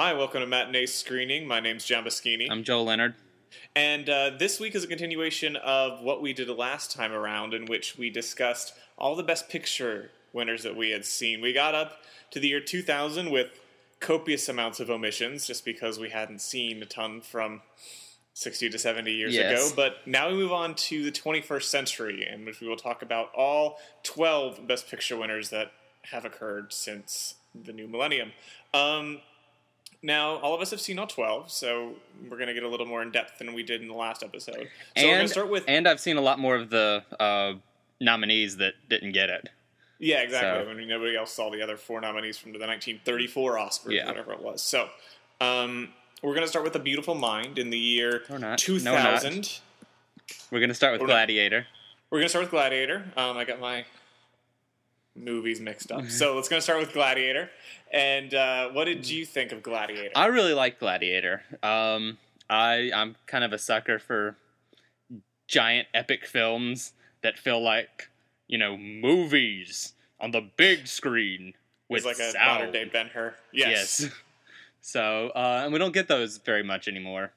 Hi, welcome to Matinee Screening. My name's John Baschini. I'm Joel Leonard. And uh, this week is a continuation of what we did last time around, in which we discussed all the best picture winners that we had seen. We got up to the year 2000 with copious amounts of omissions, just because we hadn't seen a ton from 60 to 70 years Yes. ago. But now we move on to the 21st century, in which we will talk about all 12 best picture winners that have occurred since the new millennium. Um, now, all of us have seen all 12, so we're going to get a little more in depth than we did in the last episode. So we're going and to start with. and I've seen a lot more of the uh, nominees that didn't get it. yeah, exactly. so- I mean, nobody else saw the other four nominees from the 1934 Oscars, Yeah. whatever it was. So um, we're going to start with A Beautiful Mind in the year Or not. 2000. No, we're. We're gonna start with We're not- Gladiator. We're going to start with Gladiator. Um, I got my movies mixed Mm-hmm. up. so let's to start with Gladiator. And uh, what did you think of Gladiator? I really like Gladiator. Um, I I'm kind of a sucker for giant epic films that feel like you know movies on the big screen with It's like a sound. modern day Ben Hur. Yes. Yes. So, uh, and we don't get those very much anymore.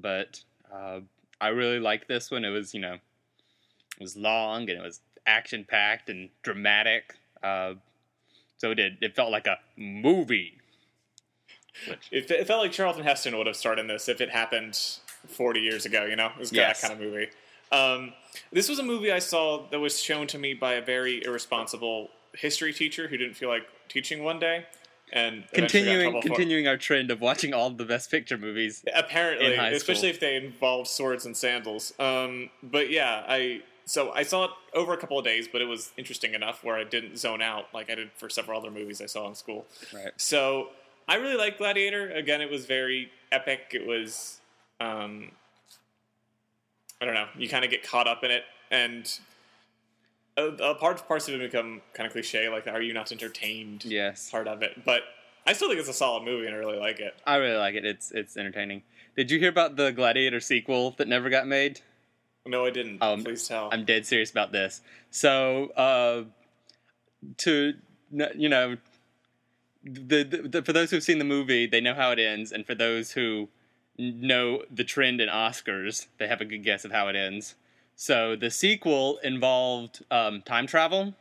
But uh, I really liked this one. It was, you know, it was long and it was action packed and dramatic. Uh, so it did. It felt like a movie. Which, It, it felt like Charlton Heston would have starred in this if it happened 40 years ago, you know? It was Yes. that kind of movie. Um, this was a movie I saw that was shown to me by a very irresponsible history teacher who didn't feel like teaching one day. And continuing continuing our trend of watching all the best picture movies. apparently, especially if they involve swords and sandals. Um, but yeah, I so I saw it over a couple of days, but it was interesting enough where I didn't zone out like I did for several other movies I saw in school. Right. So I really like Gladiator. Again, it was very epic. It was, um, I don't know, you kind of get caught up in it, and a, a part parts of it become kind of cliche, like the "Are you not entertained?" Yes. part of it. But I still think it's a solid movie, and I really like it. I really like it. It's it's entertaining. Did you hear about the Gladiator sequel that never got made? No, I didn't. Um, Please tell. I'm dead serious about this. So, uh, to you know, the, the, the for those who've seen the movie, they know how it ends, and for those who know the trend in Oscars, they have a good guess of how it ends. So the sequel involved um, time travel,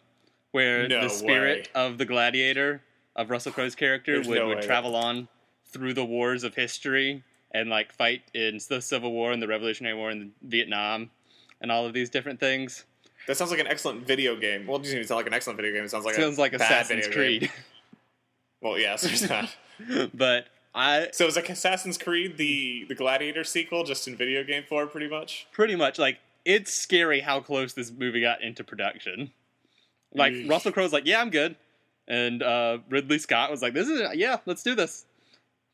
where No the spirit way. of the gladiator of Russell Crowe's character There's would, no would travel on through the wars of history and like fight in the Civil War and the Revolutionary War and Vietnam and all of these different things. that sounds like an excellent video game. Well, it doesn't even sound like an excellent video game. It sounds like Sounds a like Assassin's. Creed. Well, yes, there's that. but I so it's like Assassin's Creed, the the Gladiator sequel, just in video game form, pretty much. pretty much like it's scary how close this movie got into production. Like Eesh. Russell Crowe's like, "Yeah, I'm good," and uh, Ridley Scott was like, "This is yeah, let's do this."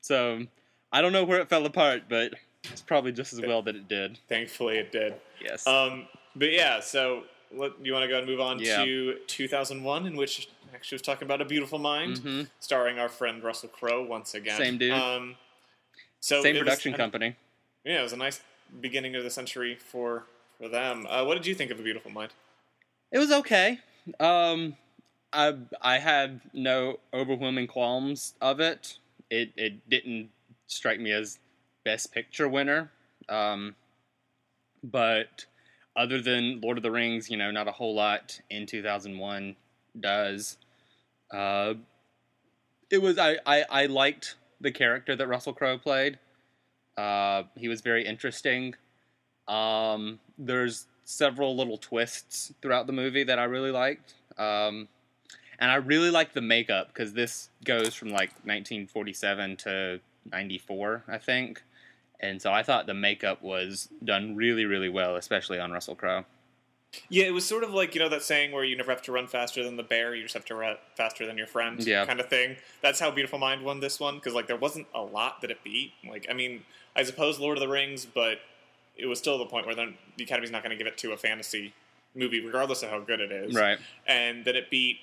So I don't know where it fell apart, but it's probably just as well that it did. Thankfully, it did. Yes. Um, but yeah, so let, you want to go and move on Yeah. to 2001, in which actually was talking about A Beautiful Mind, Mhm. starring our friend Russell Crowe once again. Same dude. Um, so Same was- production I- company. Yeah, it was a nice beginning of the century for for them. Uh, what did you think of A Beautiful Mind? It was okay. Um, I I had no overwhelming qualms of it. It it didn't strike me as best picture winner. Um, but other than Lord of the Rings, you know, not a whole lot in 2001 does. Uh, it was I, I I liked the character that Russell Crowe played. Uh, he was very interesting. Um, there's several little twists throughout the movie that I really liked. Um, and I really like the makeup because this goes from like 1947 to 94, I think. And so I thought the makeup was done really, really well, especially on Russell Crowe. Yeah, it was sort of like you know that saying where you never have to run faster than the bear, you just have to run faster than your friend, Yeah. kind of thing. That's how Beautiful Mind won this one because like there wasn't a lot that it beat. Like I mean, I suppose Lord of the Rings, but it was still the point where then the Academy's not going to give it to a fantasy movie, regardless of how good it is. Right. And then it beat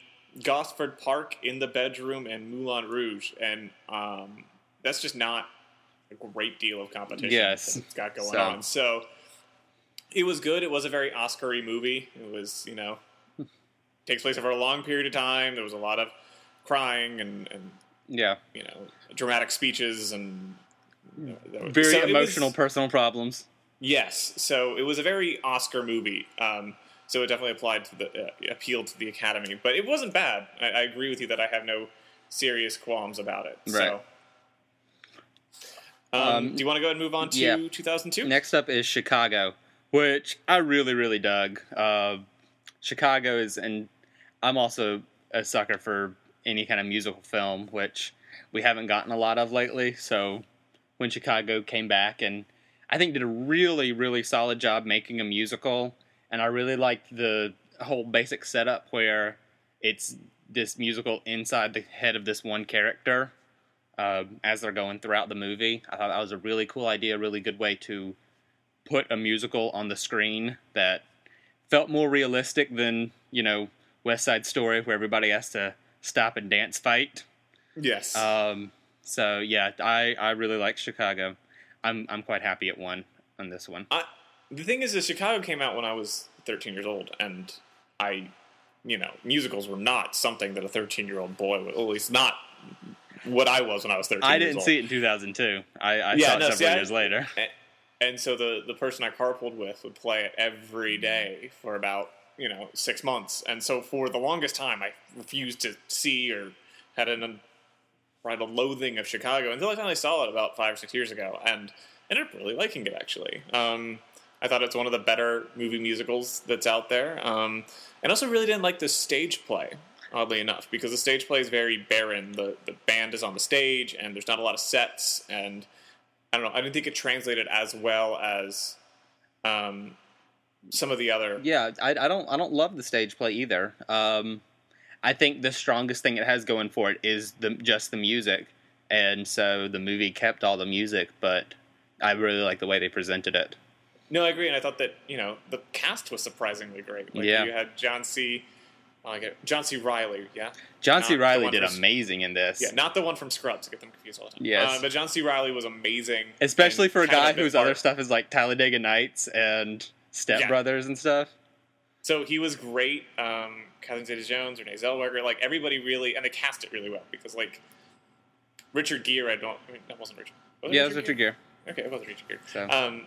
Gosford Park in the bedroom and Moulin Rouge, and um, that's just not a great deal of competition. Yes. it's got going So- on. So it was good. It was a very Oscar-y movie. It was, you know, takes place over a long period of time. There was a lot of crying and, and Yeah, you know dramatic speeches and you know, very so it was- emotional personal problems. Yes, so it was a very Oscar movie. Um, so it definitely applied to the uh, appealed to the Academy, but it wasn't bad. I, I agree with you that I have no serious qualms about it. Right. So, um, Um, do you want to go ahead and move on to yeah. 2002? Next up is Chicago, which I really, really dug. Uh, Chicago is, and I'm also a sucker for any kind of musical film, which we haven't gotten a lot of lately. So when Chicago came back, and I think did a really, really solid job making a musical, and I really liked the whole basic setup where it's this musical inside the head of this one character uh, as they're going throughout the movie. I thought that was a really cool idea, really good way to put a musical on the screen that felt more realistic than you know West Side Story, where everybody has to stop and dance fight. Yes. Um, so yeah, I I really like Chicago. I'm I'm quite happy at one on this one. I, the thing is, that Chicago came out when I was 13 years old, and I, you know, musicals were not something that a 13 year old boy, would, at least not what I was when I was 13. I didn't see it in 2002. I, I Yeah, saw it no, several see, I- years later. And, and so the the person I carpooled with would play it every day for about you know six months, and so for the longest time I refused to see or had an right a loathing of Chicago until I finally saw it about five or six years ago, and ended up really liking it actually. Um, I thought it's one of the better movie musicals that's out there, um, and also really didn't like the stage play. Oddly enough, because the stage play is very barren. The the band is on the stage, and there's not a lot of sets, and I don't know. I didn't think it translated as well as um, some of the other. Yeah, I, I don't I don't love the stage play either. Um, I think the strongest thing it has going for it is the just the music, and so the movie kept all the music, but I really like the way they presented it. No, I agree, and I thought that you know the cast was surprisingly great. Like, Yeah. you had John C. I like it. John C. Reilly, yeah, John C. Not the Riley one did for- amazing in this, yeah, not the one from Scrubs. I get them confused all the time. Yes. uh, but John C. Reilly was amazing, especially and for a guy bit whose part- other stuff is like Talladega Nights and Step Yeah. Brothers and stuff. So he was great. Um, Catherine Zeta-Jones, Renee Zellweger, like everybody really, and they cast it really well because like Richard Gere, I don't, I mean, that wasn't Richard. Was Yeah, it was Richard Gere. Okay, it was Richard Gere. So. Um,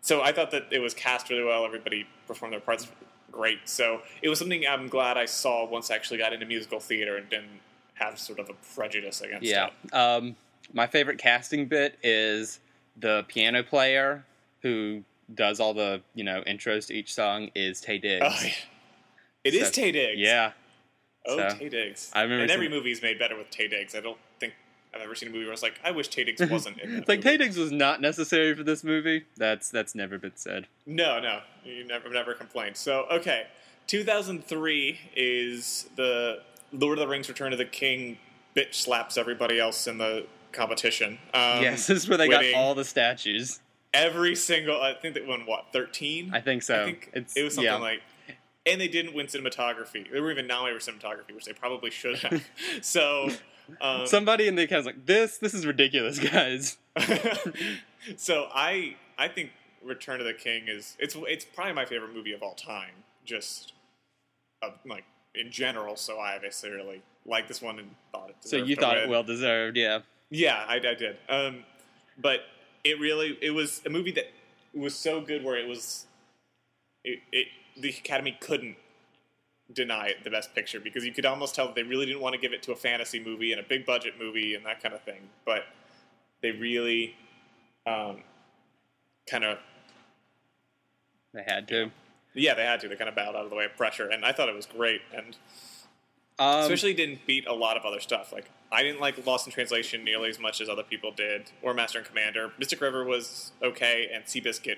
so I thought that it was cast really well. Everybody performed their parts great. So it was something I'm glad I saw once I actually got into musical theater and didn't have sort of a prejudice against Yeah. it. Um, my favorite casting bit is the piano player who does all the you know intros to each song is Taye Diggs. Oh, yeah. It is So- Taye Diggs. Yeah, Oh, So, Taye Diggs. I remember And every movie is made better with Taye Diggs. I don't I've ever seen a movie where it's like, I wish Taye wasn't in that it's like movie. Was not necessary for this movie. That's that's never been said. No, no, you never never complained. So okay, 2003 is the Lord of the Rings: Return of the King. Bitch slaps everybody else in the competition. Um, yes, this is where they got all the statues. every single. I think they won what 13. I think so. I think it's it was something yeah. like. And they didn't win cinematography. They were even nominated for cinematography, which they probably should have. so, um, somebody in the account's like this. This is ridiculous, guys. so I I think Return of the King is it's it's probably my favorite movie of all time. Just uh, like in general. So I obviously really like this one and thought it. So you thought it well deserved, yeah. Yeah, I, I did. Um, but it really it was a movie that was so good where it was it, it the Academy couldn't deny it the best picture because you could almost tell that they really didn't want to give it to a fantasy movie and a big budget movie and that kind of thing. But they really um, kind of They had to. yeah they had to they kind of bowed out of the way of pressure and I thought it was great and Um, especially didn't beat a lot of other stuff like I didn't like Lost in Translation nearly as much as other people did or Master and Commander. Mystic River was okay and Seabiscuit.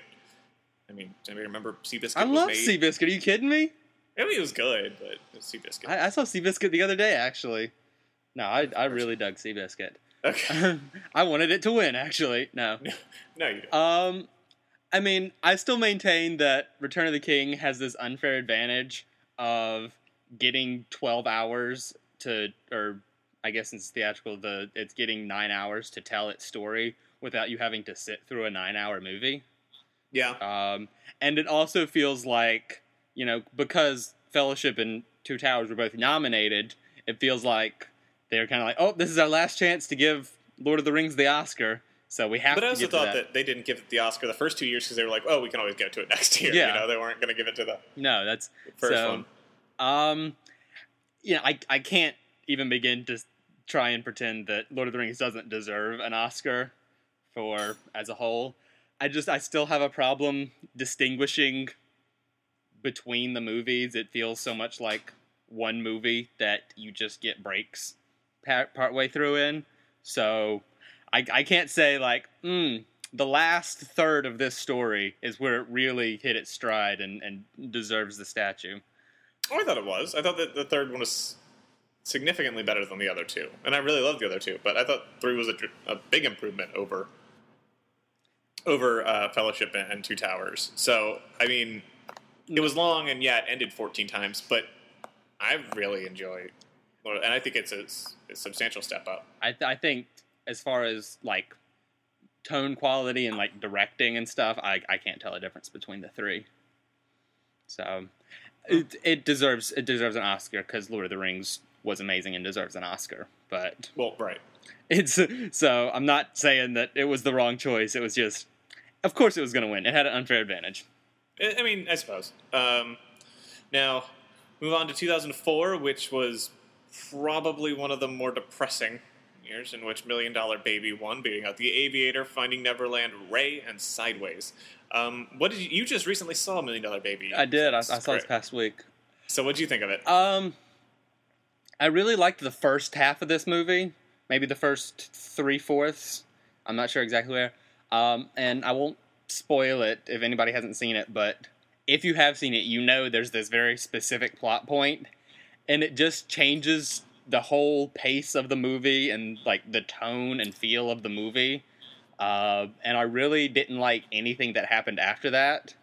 I mean, does anybody remember Seabiscuit? I love? Seabiscuit. Are you kidding me? I mean, it was good, but it was Seabiscuit. I, I saw Seabiscuit the other day, actually. No, I, I really dug Seabiscuit. okay. I wanted it to win, actually. No. no, you don't. Um, I mean, I still maintain that Return of the King has this unfair advantage of getting 12 hours to, or I guess it's theatrical, the it's getting nine hours to tell its story without you having to sit through a nine hour movie. yeah. Um, and it also feels like, you know, because Fellowship and Two Towers were both nominated, it feels like they were kind of like, oh, this is our last chance to give Lord of the Rings the Oscar, so we have to But I also thought that. that. they didn't give it the Oscar the first two years because they were like, oh, we can always get to it next year. Yeah. You know, they weren't going to give it to the No, that's first so, one. Um, you know, I I can't even begin to try and pretend that Lord of the Rings doesn't deserve an Oscar for as a whole. I just I still have a problem distinguishing between the movies. It feels so much like one movie that you just get breaks part partway through in. So I I can't say like, mm, the last third of this story is where it really hit its stride and, and deserves the statue. Oh, I thought it was. I thought that the third one was significantly better than the other two, and I really loved the other two. But I thought three was a, a big improvement over over uh, Fellowship and, and Two Towers. So I mean, it was long, and yeah, it ended fourteen times. But I really enjoyed, and I think it's a, a substantial step up. I th- I think as far as like tone quality and like directing and stuff, I I can't tell a difference between the three. So it it deserves it deserves an Oscar because Lord of the Rings was amazing and deserves an Oscar. But Well, right. it's so I'm not saying that it was the wrong choice. It was just, of course, it was going to win. It had an unfair advantage. I I mean, I suppose. Um, now, move on to 2004, which was probably one of the more depressing years in which Million Dollar Baby won, beating out The Aviator, Finding Neverland, Ray, and Sideways. Um, what did you, you just recently saw Million Dollar Baby? I did. I, I saw this past week. So, what did you think of it? Um, I really liked the first half of this movie, maybe the first three fourths. I'm not sure exactly where. Um, and I won't spoil it if anybody hasn't seen it, but if you have seen it, you know there's this very specific plot point, and it just changes the whole pace of the movie and like the tone and feel of the movie. Uh, and I really didn't like anything that happened after that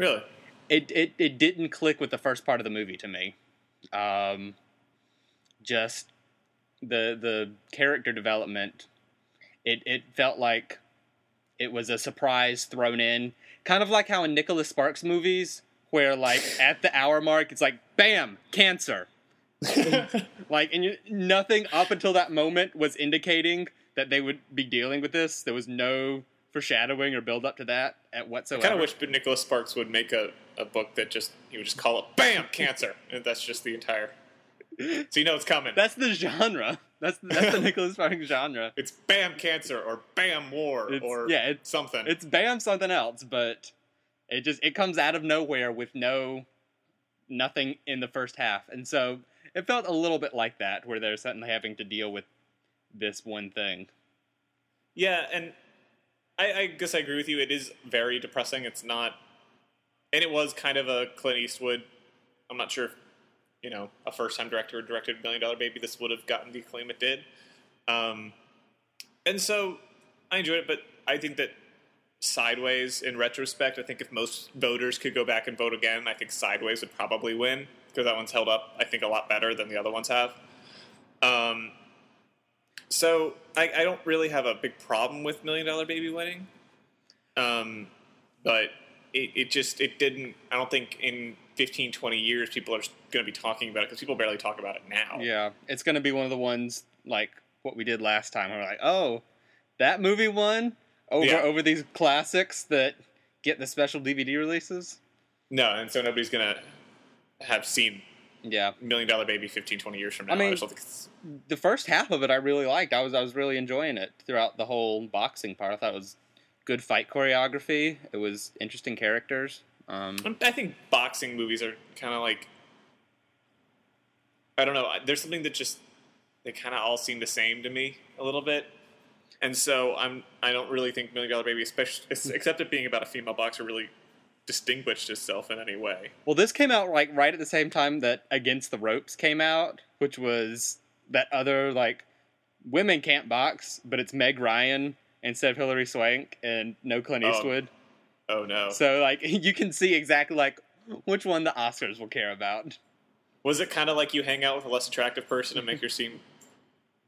really? it, it it didn't click with the first part of the movie to me. Um, just the the character development. It it felt like it was a surprise thrown in, kind of like how in Nicholas Sparks movies, where like at the hour mark, it's like bam, cancer. Like and you, nothing up until that moment was indicating that they would be dealing with this. There was no foreshadowing or build up to that at whatsoever. I kind of wish Nicholas Sparks would make a, a book that just, he would just call it BAM! Cancer! And that's just the entire. So you know it's coming. That's the genre. That's that's the Nicholas Sparks genre. It's BAM! Cancer or BAM! War It's- or yeah, it's- something. It's bam something else, but it just it comes out of nowhere with no nothing in the first half, and so it felt a little bit like that, where they're suddenly having to deal with this one thing. Yeah, and I, I guess I agree with you. It is very depressing. It's not, and it was kind of a Clint Eastwood. I'm not sure if you know a first time director directed Million Dollar Baby. This would have gotten the acclaim it did, um, and so I enjoyed it. But I think that Sideways, in retrospect, I think if most voters could go back and vote again, I think Sideways would probably win because that one's held up. I think a lot better than the other ones have. Um, so I, I don't really have a big problem with Million Dollar Baby winning, um, but it, it just it didn't. I don't think in 15, 20 years people are going to be talking about it because people barely talk about it now. Yeah, it's going to be one of the ones like what we did last time. We're like, oh, that movie won over Yeah. over these classics that get the special DVD releases. No, and so nobody's going to have seen Yeah, Million Dollar Baby 15, 20 years from now. I mean- just don't think it's- the first half of it I really liked. I was I was really enjoying it throughout the whole boxing part. I thought it was good fight choreography. It was interesting characters. Um, I think boxing movies are kind of like I don't know. There's something that just they kind of all seem the same to me a little bit, and so I'm I don't really think Million Dollar Baby, especially except it being about a female boxer, really distinguished itself in any way. well, this came out like right at the same time that Against the Ropes came out, which was that other like women can't box, but it's Meg Ryan instead of Hilary Swank and no Clint Oh. Eastwood. Oh no! So like you can see exactly like which one the Oscars will care about. Was it kind of like you hang out with a less attractive person and make her seem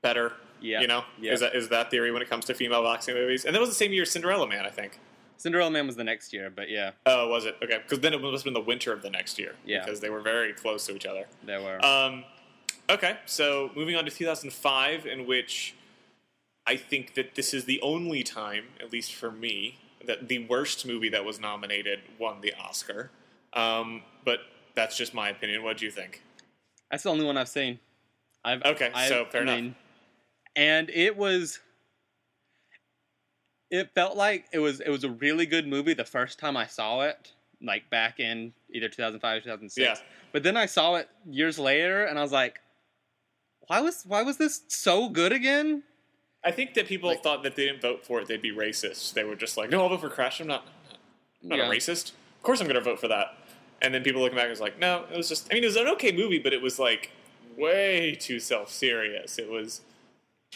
better? Yeah. You know, Yeah. is that is that theory when it comes to female boxing movies? And that was the same year as Cinderella Man, I think. Cinderella Man was the next year, but yeah, Oh, was it? Okay, because then it must have been the winter of the next year. Yeah. because they were very close to each other. there were. Um, Okay, so moving on to 2005, in which I think that this is the only time, at least for me, that the worst movie that was nominated won the Oscar. Um, but that's just my opinion. What do you think? That's the only one I've seen. I've, Okay, I- so fair I enough. mean, and it was. It felt like it was it was a really good movie the first time I saw it, like back in either 2005 or 2006. Yeah. But then I saw it years later, and I was like, "Why was why was this so good again?" I think that people Like- thought that they didn't vote for it, they'd be racist. They were just like, no, I'll vote for Crash. I'm not, I'm not Yeah. a racist. Of course I'm going to vote for that. And then people looking back was like, no, it was just, I mean, it was an okay movie, but it was like way too self serious. It was,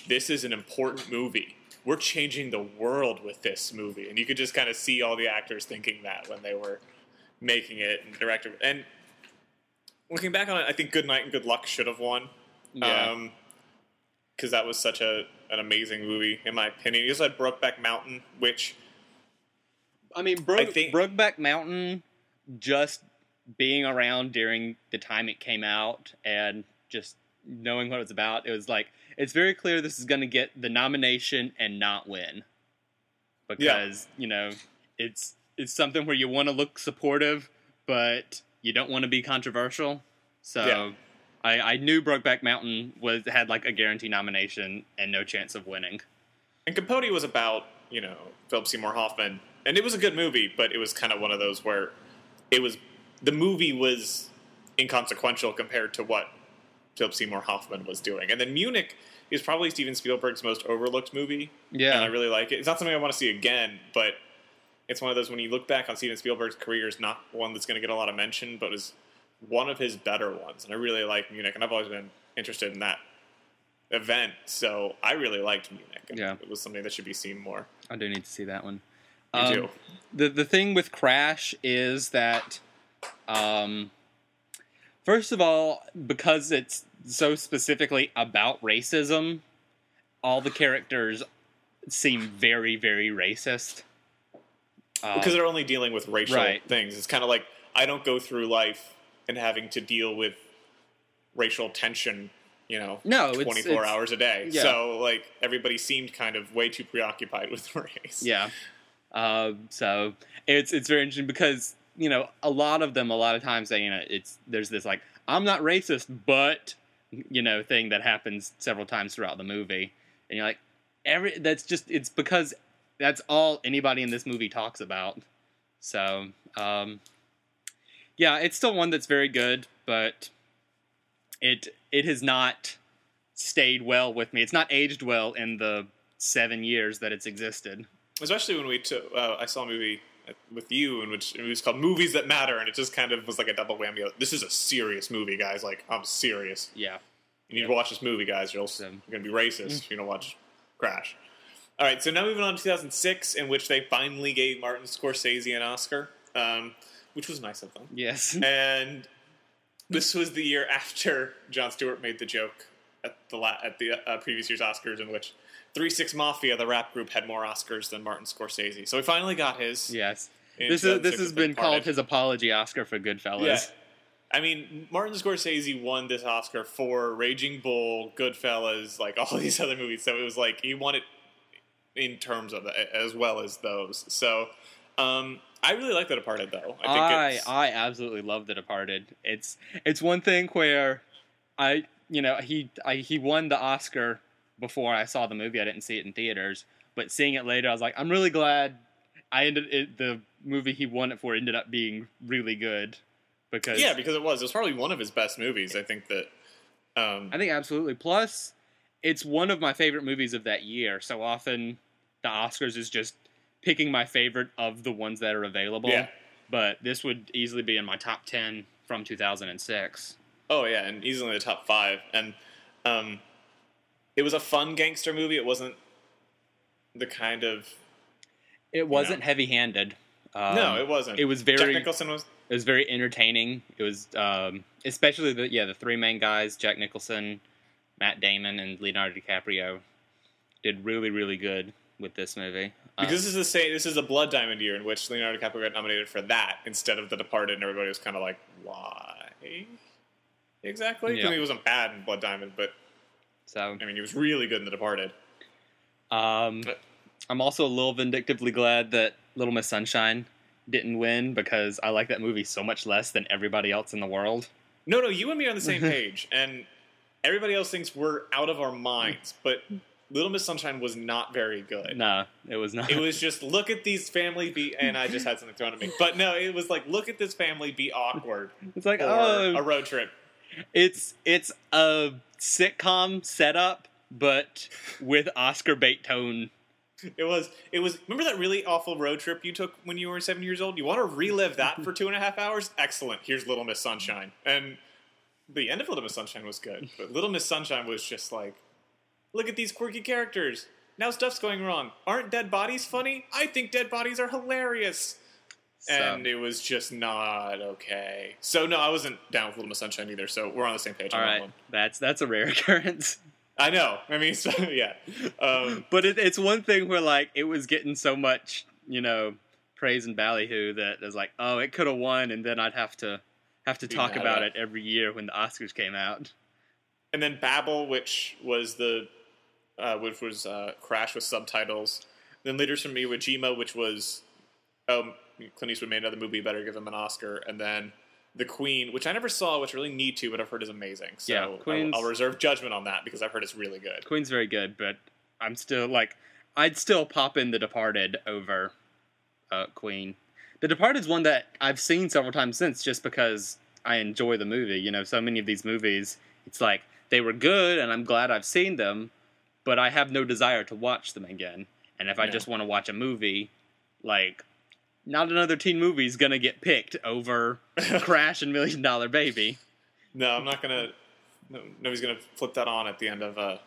this is an important movie. We're changing the world with this movie. And you could just kind of see all the actors thinking that when they were making it and director. And looking back on it, I think Good Night and Good Luck should have won. Yeah. Um, because that was such a an amazing movie in my opinion. You also had Brokeback Mountain, which I mean, Broke, I think- Brokeback Mountain just being around during the time it came out and just knowing what it was about, it was like it's very clear this is going to get the nomination and not win because you know it's it's something where you want to look supportive, but you don't want to be controversial. So. Yeah. I, I knew Brokeback Mountain was had like a guarantee nomination and no chance of winning. and Capote was about you know Philip Seymour Hoffman, and it was a good movie, but it was kind of one of those where it was the movie was inconsequential compared to what Philip Seymour Hoffman was doing. And then Munich is probably Steven Spielberg's most overlooked movie. Yeah. and I really like it. It's not something I want to see again, but it's one of those when you look back on Steven Spielberg's career, is not one that's going to get a lot of mention, but is one of his better ones. And I really like Munich, and I've always been interested in that event. So I really liked Munich. Yeah. it was something that should be seen more. I do need to see that one. You Um, do. the the thing with Crash is that, um, first of all, because it's so specifically about racism, all the characters seem very very racist. Um, because they're only dealing with racial right. things. It's kind of like I don't go through life and having to deal with racial tension, you know, No, 24 it's- hours a day. yeah. So, like, everybody seemed kind of way too preoccupied with race. Yeah. Uh, so it's it's very interesting because you know a lot of them a lot of times they you know it's there's this like I'm not racist but you know thing that happens several times throughout the movie and you're like every that's just it's because that's all anybody in this movie talks about so um, yeah it's still one that's very good but it it has not stayed well with me it's not aged well in the seven years that it's existed Especially when we uh, I saw a movie with you in which it was called Movies That Matter, and it just kind of was like a double whammy. This is a serious movie, guys. Like, I'm serious. yeah You need to watch this movie, guys, or else you're going to be racist if you don't watch Crash. All right, so now moving on to 2006, in which they finally gave Martin Scorsese an Oscar, um, which was nice of them. Yes. And this was the year after Jon Stewart made the joke at the la- at the uh, previous year's Oscars, in which Three Six Mafia, the rap group, had more Oscars than Martin Scorsese. So he finally got his. yes. This is this has been called his apology Oscar for Goodfellas. Yeah. I mean, Martin Scorsese won this Oscar for Raging Bull, Goodfellas, like all these other movies. So it was like he won it in terms of it as well as those. So um, I really like The Departed, though. I think I I absolutely love The Departed. It's it's one thing where I you know he I, he won the Oscar before I saw the movie. I didn't see it in theaters, but seeing it later, I was like, I'm really glad I ended it, the movie he won it for ended up being really good because yeah, because it was. It was probably one of his best movies. I think that. Um, I think absolutely. Plus, it's one of my favorite movies of that year. So often, the Oscars is just picking my favorite of the ones that are available. Yeah. But this would easily be in my top ten from 2006. oh yeah, and easily the top five. And um, it was a fun gangster movie. It wasn't the kind of. It wasn't heavy-handed. Um, no, it wasn't. It was very. Jack. Nicholson was. It was very entertaining. It was um, especially the yeah the three main guys Jack Nicholson, Matt Damon, and Leonardo DiCaprio did really really good with this movie. Because this is the same. This is a Blood Diamond year in which Leonardo DiCaprio got nominated for that instead of The Departed, and everybody was kind of like, "Why?" exactly. I Yeah. mean, he wasn't bad in Blood Diamond, but So I mean, he was really good in The Departed. um, But- I'm also a little vindictively glad that Little Miss Sunshine didn't win because I like that movie so much less than everybody else in the world. No, no, you and me are on the same page, and everybody else thinks we're out of our minds. But Little Miss Sunshine was not very good. No, it was not. It was just look at these family be, and I just had something thrown at me. But no, it was like look at this family be awkward It's like oh, a road trip. it's it's a sitcom setup, but with Oscar bait tone. It was. It was. Remember that really awful road trip you took when you were seven years old? You want to relive that for two and a half hours? Excellent. Here's Little Miss Sunshine, and the end of Little Miss Sunshine was good, but Little Miss Sunshine was just like, look at these quirky characters. Now stuff's going wrong. Aren't dead bodies funny? I think dead bodies are hilarious. So, And it was just not okay. So no, I wasn't down with Little Miss Sunshine either. So we're on the same page all on that right, one. that's that's a rare occurrence. I know. I mean, so yeah. Um, But it, it's one thing where like it was getting so much, you know, praise and ballyhoo that it's like, oh, it could have won, and then I'd have to have to talk about about it every year when the Oscars came out. and then Babel, which was the uh, which was uh, Crash with subtitles. Then Letters from Iwo Jima, which was um, Clint Eastwood made another movie, better give him an Oscar. And then The Queen, which I never saw, which I really need to, but I've heard is amazing. So Yeah, I'll- I'll, reserve judgment on that because I've heard it's really good. Queen's very good, but I'm still like, I'd still pop in The Departed over uh, Queen. The Departed's one that I've seen several times since, just because I enjoy the movie. You know, so many of these movies, it's like they were good, and I'm glad I've seen them, but I have no desire to watch them again. And if I Yeah. just want to watch a movie, like, not another teen movie is gonna get picked over Crash and Million Dollar Baby. No, I'm not gonna. No, nobody's gonna flip that on at the end of a,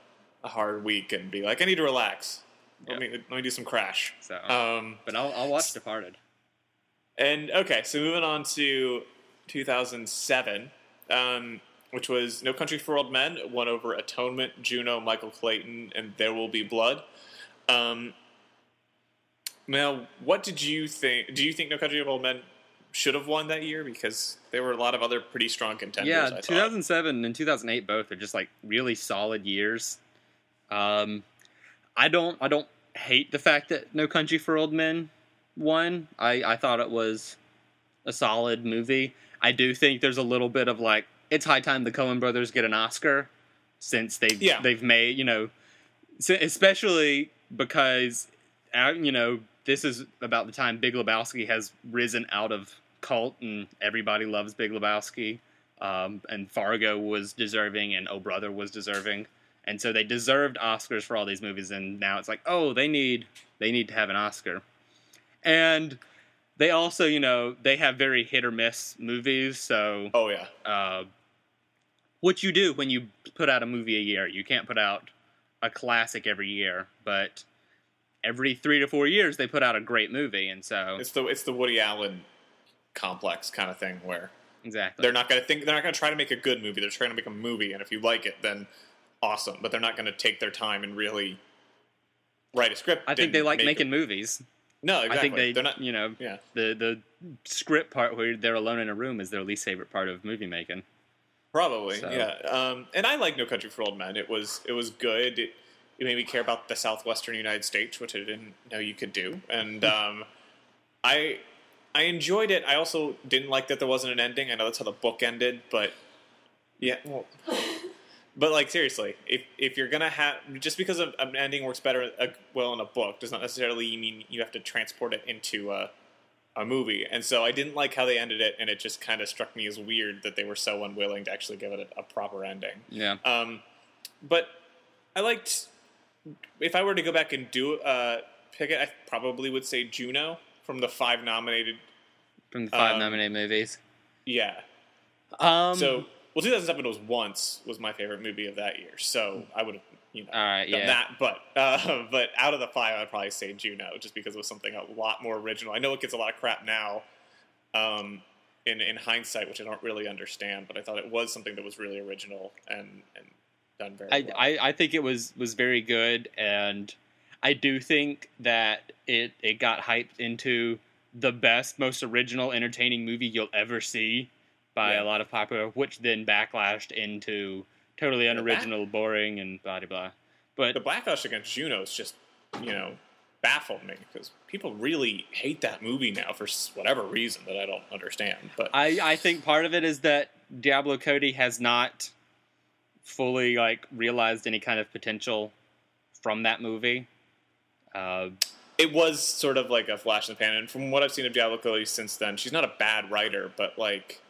a hard week and be like, "I need to relax. Let me let me do some Crash." So, Um, but I'll, I'll watch Departed. And okay, so moving on to 2007, um, which was No Country for Old Men, won over Atonement, Juno, Michael Clayton, and There Will Be Blood. Um, now, what did you think? Do you think No Country for Old Men should have won that year? Because there were a lot of other pretty strong contenders. I Yeah, thought. 2007 and 2008 both are just like really solid years. Um, I don't I don't hate the fact that No Country for Old Men won. I I thought it was a solid movie. I do think there's a little bit of like it's high time the Coen brothers get an Oscar since they've Yeah. they've made you know, especially because uh, you know this is about the time Big Lebowski has risen out of cult and everybody loves Big Lebowski. Um, and Fargo was deserving, and Oh Brother was deserving, and so they deserved Oscars for all these movies. And now it's like, oh, they need they need to have an Oscar, and they also, you know, they have very hit or miss movies. So Oh yeah, uh, what you do when you put out a movie a year. You can't put out a classic every year, but every three to four years they put out a great movie, and so it's the it's the Woody Allen complex kind of thing where exactly they're not going to think they're not going to try to make a good movie. They're trying to make a movie, and if you like it, then awesome. But they're not going to take their time and really write a script. I think they like making it. movies. No, exactly. I think they, they're not. you know, Yeah, the the script part where they're alone in a room is their least favorite part of movie making. Probably. So- Yeah, um, and I like No Country for Old Men. It was it was good. It, it made me care about the southwestern United States, which I didn't know you could do, and um, I I enjoyed it. I also didn't like that there wasn't an ending. I know that's how the book ended, but yeah, well, but like seriously, if if you're gonna have just because an ending works better uh, well in a book does not necessarily mean you have to transport it into a a movie. And so I didn't like how they ended it, and it just kind of struck me as weird that they were so unwilling to actually give it a, a proper ending. Yeah, Um, but I liked. If I were to go back and do uh, pick it, I probably would say Juno from the five nominated. from the five um, nominated movies. Yeah. Um, So well, 2007 was once was my favorite movie of that year. So I would have you know all right, done yeah, that. But uh, but out of the five, I'd probably say Juno, just because it was something a lot more original. I know it gets a lot of crap now. Um, in, in hindsight, which I don't really understand, but I thought it was something that was really original and, and done very I, well. I I think it was was very good, and I do think that it it got hyped into the best, most original, entertaining movie you'll ever see by Yeah. a lot of popular, which then backlashed into totally unoriginal, boring, and blah blah blah. But The backlash against Juno's just, you know, baffled me because people really hate that movie now for whatever reason that I don't understand. But I, I think part of it is that Diablo Cody has not fully like realized any kind of potential from that movie. Uh, it was sort of like a flash in the pan. And from what I've seen of Diablo Cody since then, she's not a bad writer, but like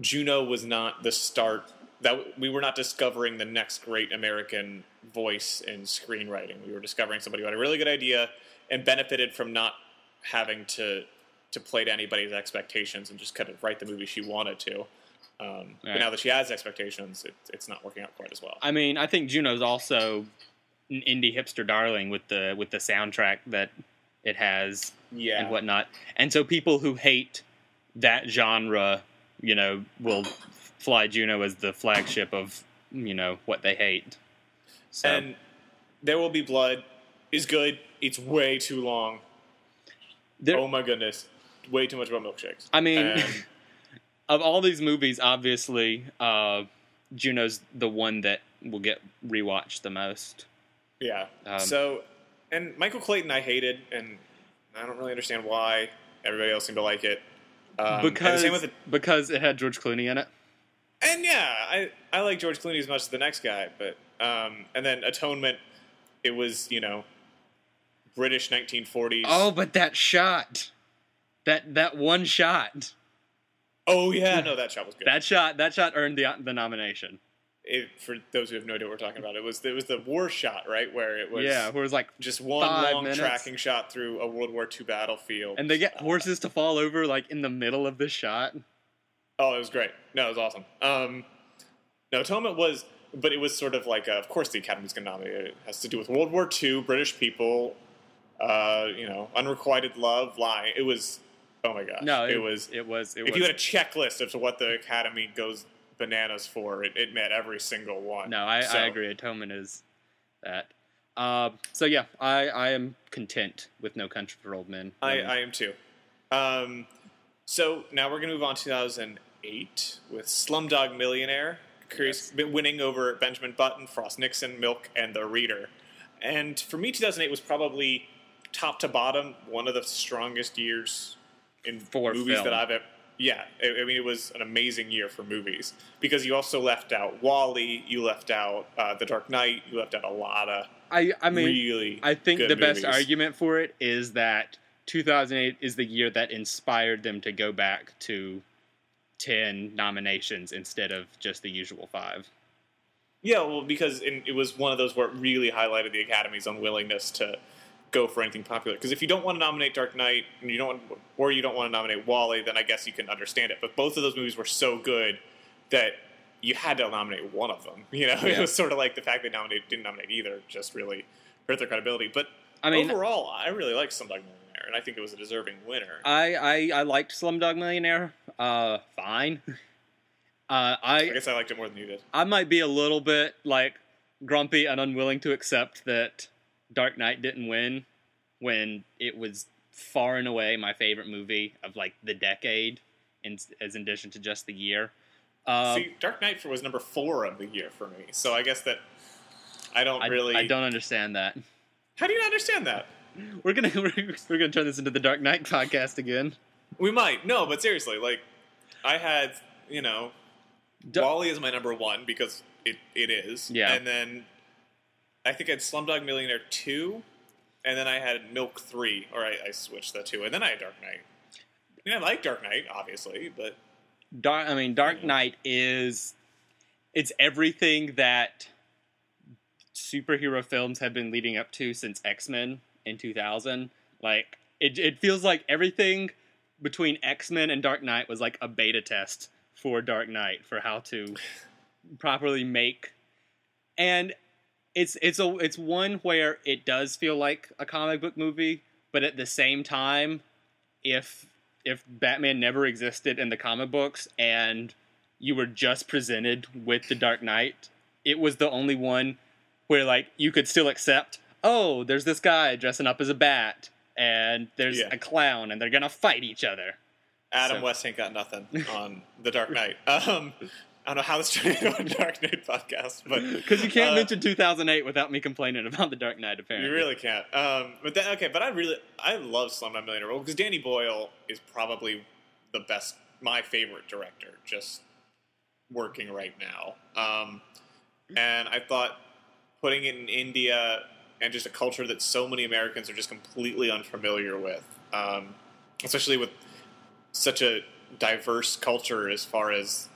Juno was not the start that we were not discovering the next great American voice in screenwriting. We were discovering somebody who had a really good idea and benefited from not having to to play to anybody's expectations and just kind of write the movie she wanted to. Um, But now that she has expectations, it, it's not working out quite as well. I mean, I think Juno's also an indie hipster darling with the with the soundtrack that it has yeah, and whatnot. And so people who hate that genre, you know, will fly Juno as the flagship of you know what they hate. So And There Will Be Blood is good. It's way too long. there, oh my goodness. Way too much about milkshakes. I mean, And- of all these movies, obviously, uh, Juno's the one that will get rewatched the most. yeah. Um, so, and Michael Clayton I hated, and I don't really understand why. Everybody else seemed to like it. Um, the because same with the, because it had George Clooney in it. And yeah, I, I like George Clooney as much as the next guy, but um, and then Atonement, it was you know British 1940s. Oh, but that shot, that that one shot, oh yeah, no, that shot was good. that shot, that shot earned the the nomination. it, for those who have no idea what we're talking about, it was it was the war shot, right, where it was yeah, where it was like, just one long minutes. tracking shot through a World War II battlefield. and they get horses to fall over like in the middle of the shot. Oh, it was great. No, it was awesome. Um, no, Atonement was, but it was sort of like, uh, of course, the Academy's going to nominate it. It has to do with World War II, British people, uh, you know, unrequited love, lying. It was, oh my gosh, No, it, was. it was, it if was. you had a checklist as to what the Academy goes bananas for, it, it met every single one. no, I, So- I agree. Atonement is that. Uh, so yeah, I, I am content with No Country for Old Men. I, I am too. Um, so now we're going to move on to 2008 with Slumdog Millionaire, curious, winning over Benjamin Button, Frost Nixon, Milk, and The Reader. And for me, 2008 was probably top to bottom one of the strongest years in For movies film. that I've ever. Yeah, I, I mean, it was an amazing year for movies because you also left out WALL-E, you left out uh, The Dark Knight, you left out a lot of I, I mean, really. I think the best movies. argument for it is that 2008 is the year that inspired them to go back to 10 nominations instead of just the usual five. Yeah, well, because in, it was one of those where it really highlighted the Academy's unwillingness to go for anything popular. Because if you don't want to nominate Dark Knight, and you don't, want, or you don't want to nominate WALL-E, then I guess you can understand it. But both of those movies were so good that you had to nominate one of them. You know, it was sort of like the fact they nominated didn't nominate either just really hurt their credibility. But I mean, overall, I really like Slumdog Millionaire, and I think it was a deserving winner. I, I, I liked Slumdog Millionaire. Uh, fine. Uh, I I, guess I liked it more than you did. I might be a little bit like grumpy and unwilling to accept that Dark Knight didn't win when it was far and away my favorite movie of like the decade, in, as in addition to just the year. Uh, See, Dark Knight was number four of the year for me, so I guess that I don't I, really. I don't understand that. How do you not understand that? We're gonna we're, we're gonna turn this into the Dark Knight podcast again. We might. No, but seriously, like I had, you know, WALL-E is my number one because it, it is. Yeah. And then I think I had Slumdog Millionaire two, and then I had Milk three, or I, I switched that two, and then I had Dark Knight. Yeah, I like Dark Knight, obviously, but Dark. I mean, Dark Knight is it's everything that superhero films have been leading up to since X Men in 2000. Like it, it feels like everything between X Men and Dark Knight was like a beta test for Dark Knight for how to properly make and it's it's a it's one where it does feel like a comic book movie, but at the same time, if if Batman never existed in the comic books and you were just presented with the Dark Knight, it was the only one where like you could still accept, oh, there's this guy dressing up as a bat and there's Yeah. a clown and they're gonna fight each other. Adam So- West ain't got nothing on The Dark Knight. Um, I don't know how this turned into a Dark Knight podcast, but Because you can't uh, mention 2008 without me complaining about The Dark Knight, apparently. You really can't. Um, but then, okay, but I really I love Slumdog Millionaire because Danny Boyle is probably the best, my favorite director, just working right now. Um, and I thought putting it in India and just a culture that so many Americans are just completely unfamiliar with, um, especially with such a diverse culture as far as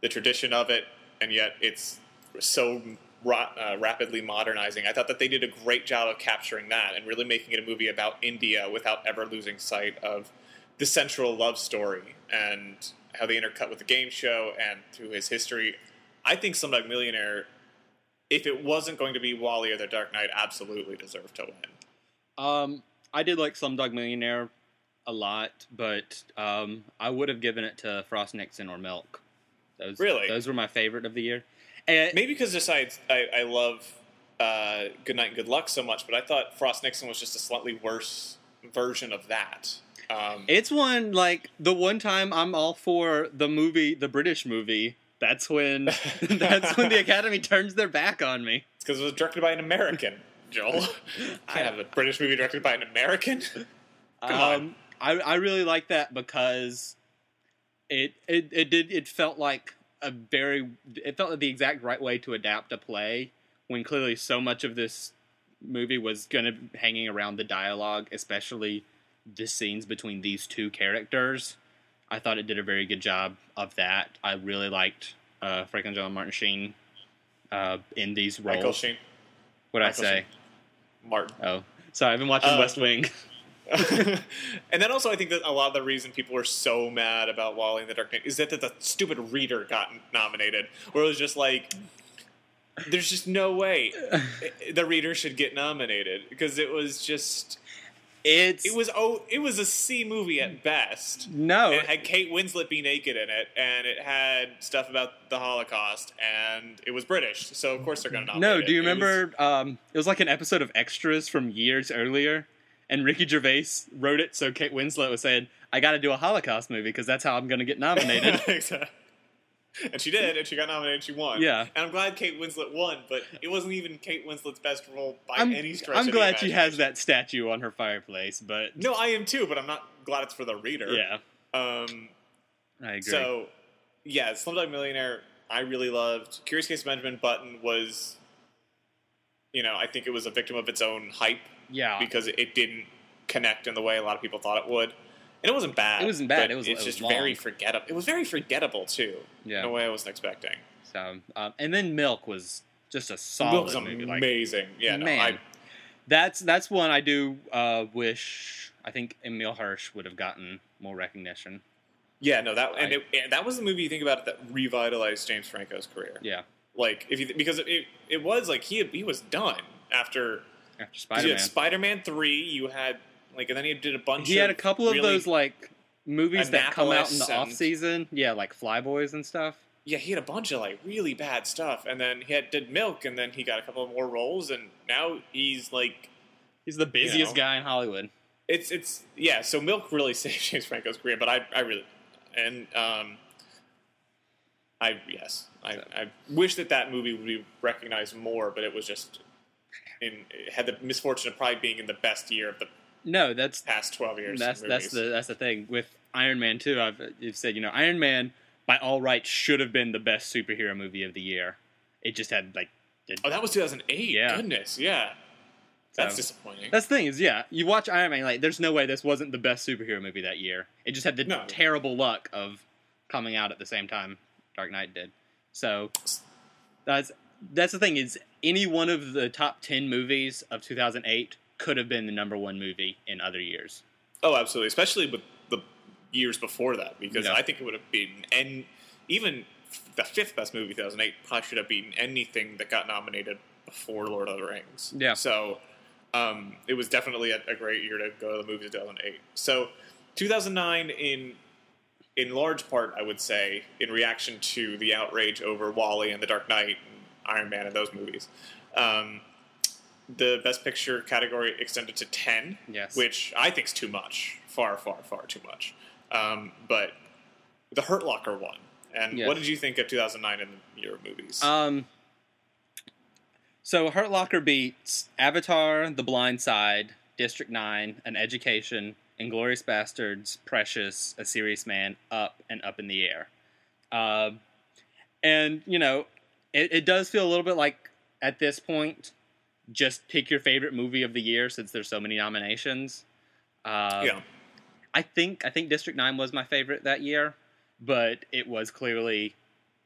the tradition of it, and yet it's so uh, rapidly modernizing. I thought that they did a great job of capturing that and really making it a movie about India without ever losing sight of the central love story and how they intercut with the game show and through his history. I think Slumdog Millionaire, if it wasn't going to be WALL-E or The Dark Knight, absolutely deserved to win. Um, I did like Slumdog Millionaire a lot, but um, I would have given it to Frost Nixon or Milk. Those, Really? Those were my favorite of the year. And Maybe because besides I, I love uh, Good Night and Good Luck so much, but I thought Frost Nixon was just a slightly worse version of that. Um, it's one like the one time I'm all for the movie, the British movie. That's when that's when the Academy turns their back on me. It's because it was directed by an American, Joel. Can't have a British movie directed by an American. Come on. um, I I really like that because it it it did it felt like a very it felt like the exact right way to adapt a play when clearly so much of this movie was gonna be hanging around the dialogue, especially the scenes between these two characters. I thought it did a very good job of that. I really liked uh, Franklin John Martin Sheen uh, in these roles. Michael Sheen. What I say? Sheen. Martin. Oh, sorry, I've been watching Uh, West Wing. and then also, I think that a lot of the reason people were so mad about WALL-E and the Dark Knight is that, that the stupid reader got nominated, where it was just like, there's just no way the reader should get nominated because it was just It's it was oh it was a C movie at best. no. It had Kate Winslet be naked in it, and it had stuff about the Holocaust, and it was British, so of course they're going to nominate No, do you It was- remember? um, it was like an episode of Extras from years earlier, and Ricky Gervais wrote it. So Kate Winslet was saying, "I got to do a Holocaust movie because that's how I'm going to get nominated." Exactly. and she did, and she got nominated, and she won. Yeah. and I'm glad Kate Winslet won, but it wasn't even Kate Winslet's best role by I'm, any stretch. I'm of the glad she has that statue on her fireplace, but No, I am too, but I'm not glad it's for the reader. yeah, Um. I agree. So, yeah, Slumdog Millionaire, I really loved. Curious Case of Benjamin Button was, you know, I think it was a victim of its own hype yeah, because it didn't connect in the way a lot of people thought it would. And it wasn't bad. It wasn't bad, it was- It's it was just very forgettable. It was very forgettable too. yeah. In a way I wasn't expecting. So, um, and then Milk was just a solid was movie. Like, amazing. yeah, no, man. I, that's that's one I do uh, wish. I think Emile Hirsch would have gotten more recognition. yeah, no, that and I- it, and that was the movie you think about it that revitalized James Franco's career. Yeah, Like if you because it it was like he he was done after after Spider Man. Spider Man three. You had like, and then he did a bunch. Of He had a couple of really- those like movies that come out in the off season. Yeah, like Flyboys and stuff. Yeah, he had a bunch of like really bad stuff, and then he had did Milk, and then he got a couple of more roles, and now he's like, He's the busiest know. guy in Hollywood. it's it's yeah. So Milk really saved James Franco's career, but I I really and um, I yes, I, I wish that that movie would be recognized more, but it was just in it had the misfortune of probably being in the best year of the No, that's past twelve years. that's that's the that's the thing with Iron Man too. I've you've said you know Iron Man by all rights should have been the best superhero movie of the year. It just had like it, Oh, that was 2008. Yeah. Goodness, yeah. That's So- disappointing. That's the thing is, yeah, you watch Iron Man, like, there's no way this wasn't the best superhero movie that year. It just had the No. terrible luck of coming out at the same time Dark Knight did. So that's that's the thing is, any one of the top ten movies of 2008 could have been the number one movie in other years. oh, absolutely. Especially with the years before that, because Yeah. I think it would have been, and even the fifth best movie, 2008, probably should have beaten anything that got nominated before Lord of the Rings. Yeah. So um, it was definitely a, a great year to go to the movies in 2008. So 2009, in in large part, I would say, in reaction to the outrage over WALL-E and The Dark Knight and Iron Man and those movies. Um, the Best Picture category extended to 10, Yes. which I think is too much. Far, far, far too much. Um, but the Hurt Locker won. And Yeah. what did you think of 2009 in your movies? Um, so Hurt Locker beats Avatar, The Blind Side, District Nine, An Education, Inglourious Basterds, Precious, A Serious Man, Up, and Up in the Air. Um, and you know, it, it does feel a little bit like at this point, just pick your favorite movie of the year since there's so many nominations. Uh, yeah. I think I think District Nine was my favorite that year, but it was clearly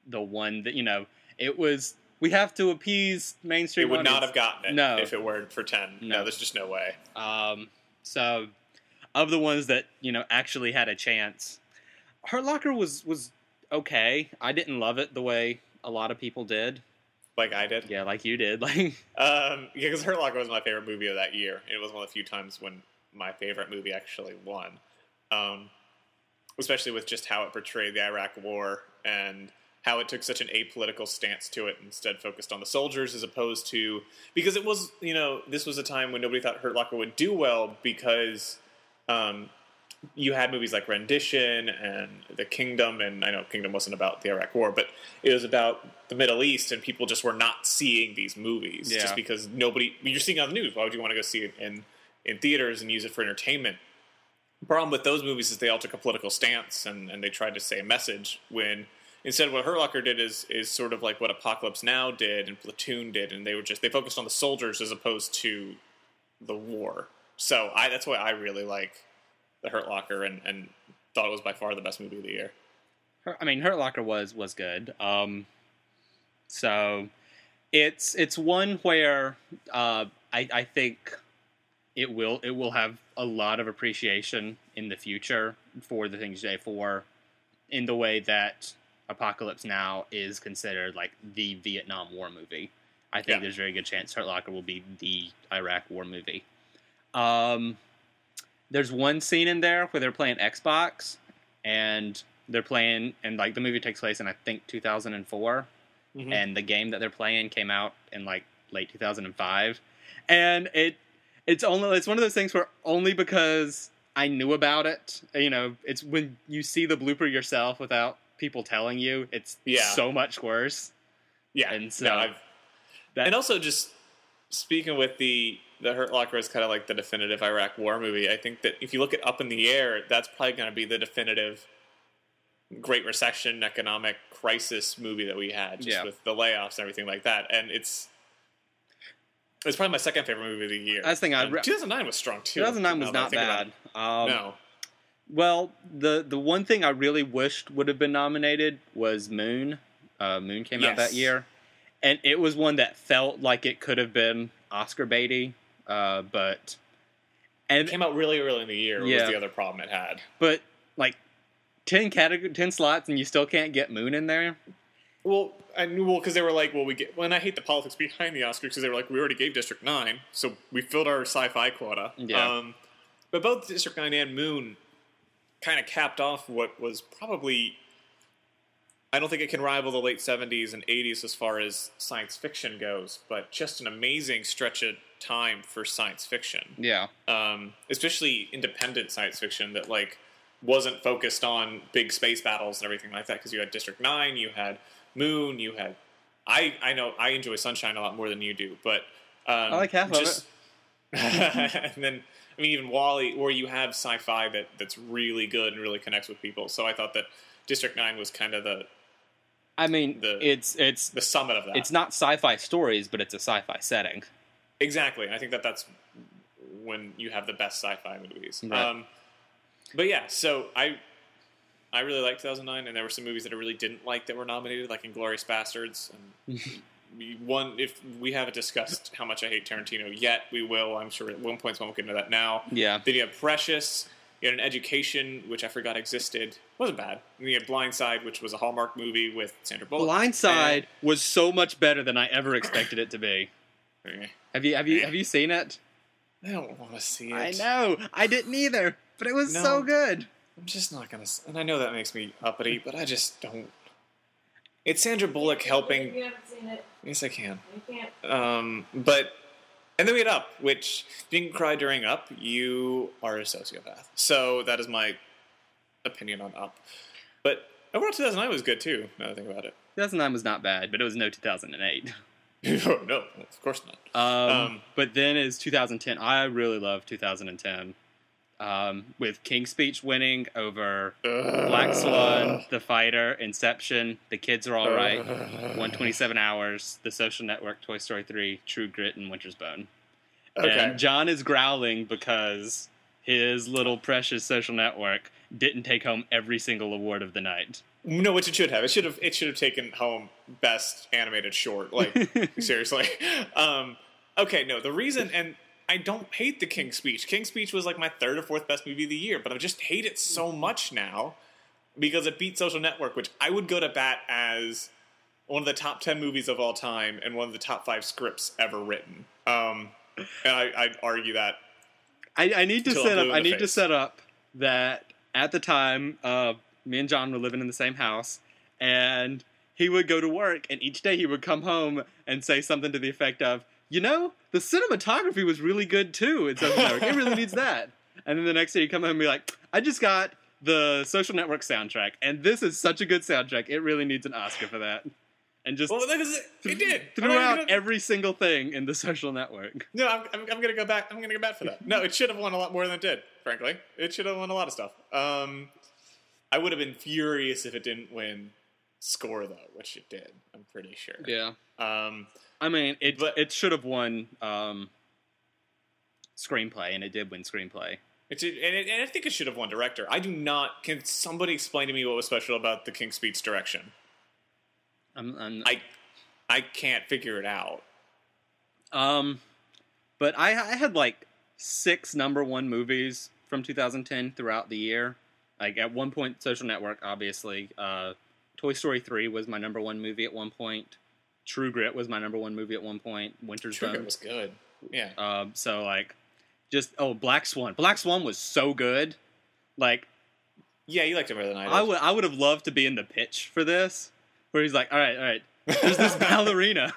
the one that you know it was. We have to appease mainstream. It would not have gotten it No. if it weren't for 10. No. No. there's just no way. Um, so, of the ones that you know actually had a chance, Hurt Locker was was okay. I didn't love it the way a lot of people did. Like I did. Yeah, like you did. Like, Um, yeah, because Hurt Locker was my favorite movie of that year. It was one of the few times when my favorite movie actually won. Um, especially with just how it portrayed the Iraq War and how it took such an apolitical stance to it, instead focused on the soldiers as opposed to because it was you know this was a time when nobody thought Hurt Locker would do well because um, you had movies like Rendition and The Kingdom, and I know Kingdom wasn't about the Iraq War, but it was about the Middle East, and people just were not seeing these movies Yeah. just because nobody you're seeing it on the news. Why would you want to go see it in in theaters and use it for entertainment? The problem with those movies is they all took a political stance and, and they tried to say a message when instead what Hurt Locker did is is sort of like what Apocalypse Now did and Platoon did, and they were just they focused on the soldiers as opposed to the war. So I that's why I really like the Hurt Locker and, and thought it was by far the best movie of the year. I mean, Hurt Locker was was good. Um, so it's it's one where uh, I I think it will it will have a lot of appreciation in the future for the things J four in the way that Apocalypse Now is considered like the Vietnam War movie. I think Yeah. there's a very good chance Hurt Locker will be the Iraq War movie. Um, there's one scene in there where they're playing Xbox and they're playing and like the movie takes place in I think 2004 Mhm. and the game that they're playing came out in like late 2005 and it it's only it's one of those things where only because I knew about it you know it's when you see the blooper yourself without people telling you it's Yeah. so much worse Yeah, And so no, I've, that- and also just speaking with the the Hurt Locker is kind of like the definitive Iraq War movie. I think that if you look at Up in the Air, that's probably going to be the definitive Great Recession economic crisis movie that we had, just Yeah. with the layoffs and everything like that. And it's it's probably my second favorite movie of the year. That's the thing, I re- 2009 was strong too. 2009 was not bad um, no, Well, the the one thing I really wished would have been nominated was Moon. Uh, Moon came out that year, and it was one that felt like it could have been Oscar baity, uh, but it came out really early in the year. Was the other problem it had. but like ten category, ten slots, and you still can't get Moon in there. Well, I knew well because they were like, well, we get. Well, and I hate the politics behind the Oscars because they were like, we already gave District Nine, so we filled our sci-fi quota. Yeah. Um, but both District Nine and Moon kind of capped off what was probably. I don't think it can rival the late '70s and '80s as far as science fiction goes, but just an amazing stretch of time for science fiction Yeah, um, especially independent science fiction that like wasn't focused on big space battles and everything like that. Because you had District Nine, you had Moon, you had I I know I enjoy Sunshine a lot more than you do, but um, I like half of just, and then I mean even WALL-E, where you have sci-fi that that's really good and really connects with people. So I thought that District Nine was kind of the I mean The- it's it's the summit of that. it's not sci-fi stories, but it's a sci-fi setting. Exactly. and I think that that's when you have the best sci-fi movies. Right. Um, but yeah, so I I really liked 2009, and there were some movies that I really didn't like that were nominated, like Inglourious Basterds. And one, if we haven't discussed how much I hate Tarantino yet, we will. I'm sure at one point we'll get into that now. Yeah, Then you have Precious. You had an Education, which I forgot existed. wasn't bad. And you had Blindside, which was a Hallmark movie with Sandra Bullock. Blindside was so much better than I ever expected it to be. And- Have you have you have you seen it? I don't want to see it. I know. I didn't either, but it was No. so good. I'm just not gonna. And I know that makes me uppity, but I just don't. It's Sandra Bullock helping. you haven't seen it, Yes, I can. you can't. Um, but and then we had Up, which if you didn't cry during Up, you are a sociopath. So that is my opinion on Up. But overall, 2009 was good too. Now that I think about it. 2009 was not bad, but it was no 2008. oh, no, of course not. Um, Um, but then is 2010. I really love 2010. Um, with King's Speech winning over Black Swan, The Fighter, Inception, The Kids Are All Right, 127 Hours, The Social Network, Toy Story 3, True Grit, and Winter's Bone. Okay. And John is growling because his little precious social network didn't take home every single award of the night. No, which it should have. It should have. It should have taken home best animated short. Like seriously. Um, okay, no. The reason, and I don't hate the King's Speech. King's Speech was like my third or fourth best movie of the year, but I just hate it so much now because it beat Social Network, which I would go to bat as one of the top ten movies of all time and one of the top five scripts ever written. Um, and I, I'd argue that. I, I need to set up. I need to set up that at the time, uh, me and John were living in the same house, and he would go to work, and each day he would come home and say something to the effect of, "You know, the cinematography was really good too." It says it really needs that. And then the next day he'd come home and be like, "I just got the Social Network soundtrack, and this is such a good soundtrack. It really needs an Oscar for that." And just Well, that is it. It did. Throughout gonna- every single thing in the Social Network. No, I'm, I'm, I'm gonna go back. I'm gonna go back for that. No, it should have won a lot more than it did. Frankly, it should have won a lot of stuff. Um, I would have been furious if it didn't win score though, which it did. I'm pretty sure. Yeah. Um, I mean, it But- it should have won um, screenplay, and it did win screenplay. it did, and, it, and I think it should have won director. I do not. Can somebody explain to me what was special about the King's Speech direction? I'm, I'm, I I can't figure it out. um, but I, I had like six number one movies from 2010 throughout the year. Like at one point, Social Network, obviously. Uh, Toy Story 3 was my number one movie at one point. True Grit was my number one movie at one point. Winter's Trigger Bone. was good. Yeah. Um, so like, just oh, Black Swan. Black Swan was so good. Like Yeah, you liked it better than I did. I would I would have loved to be in the pitch for this, where he's like, "All right, all right, there's this ballerina,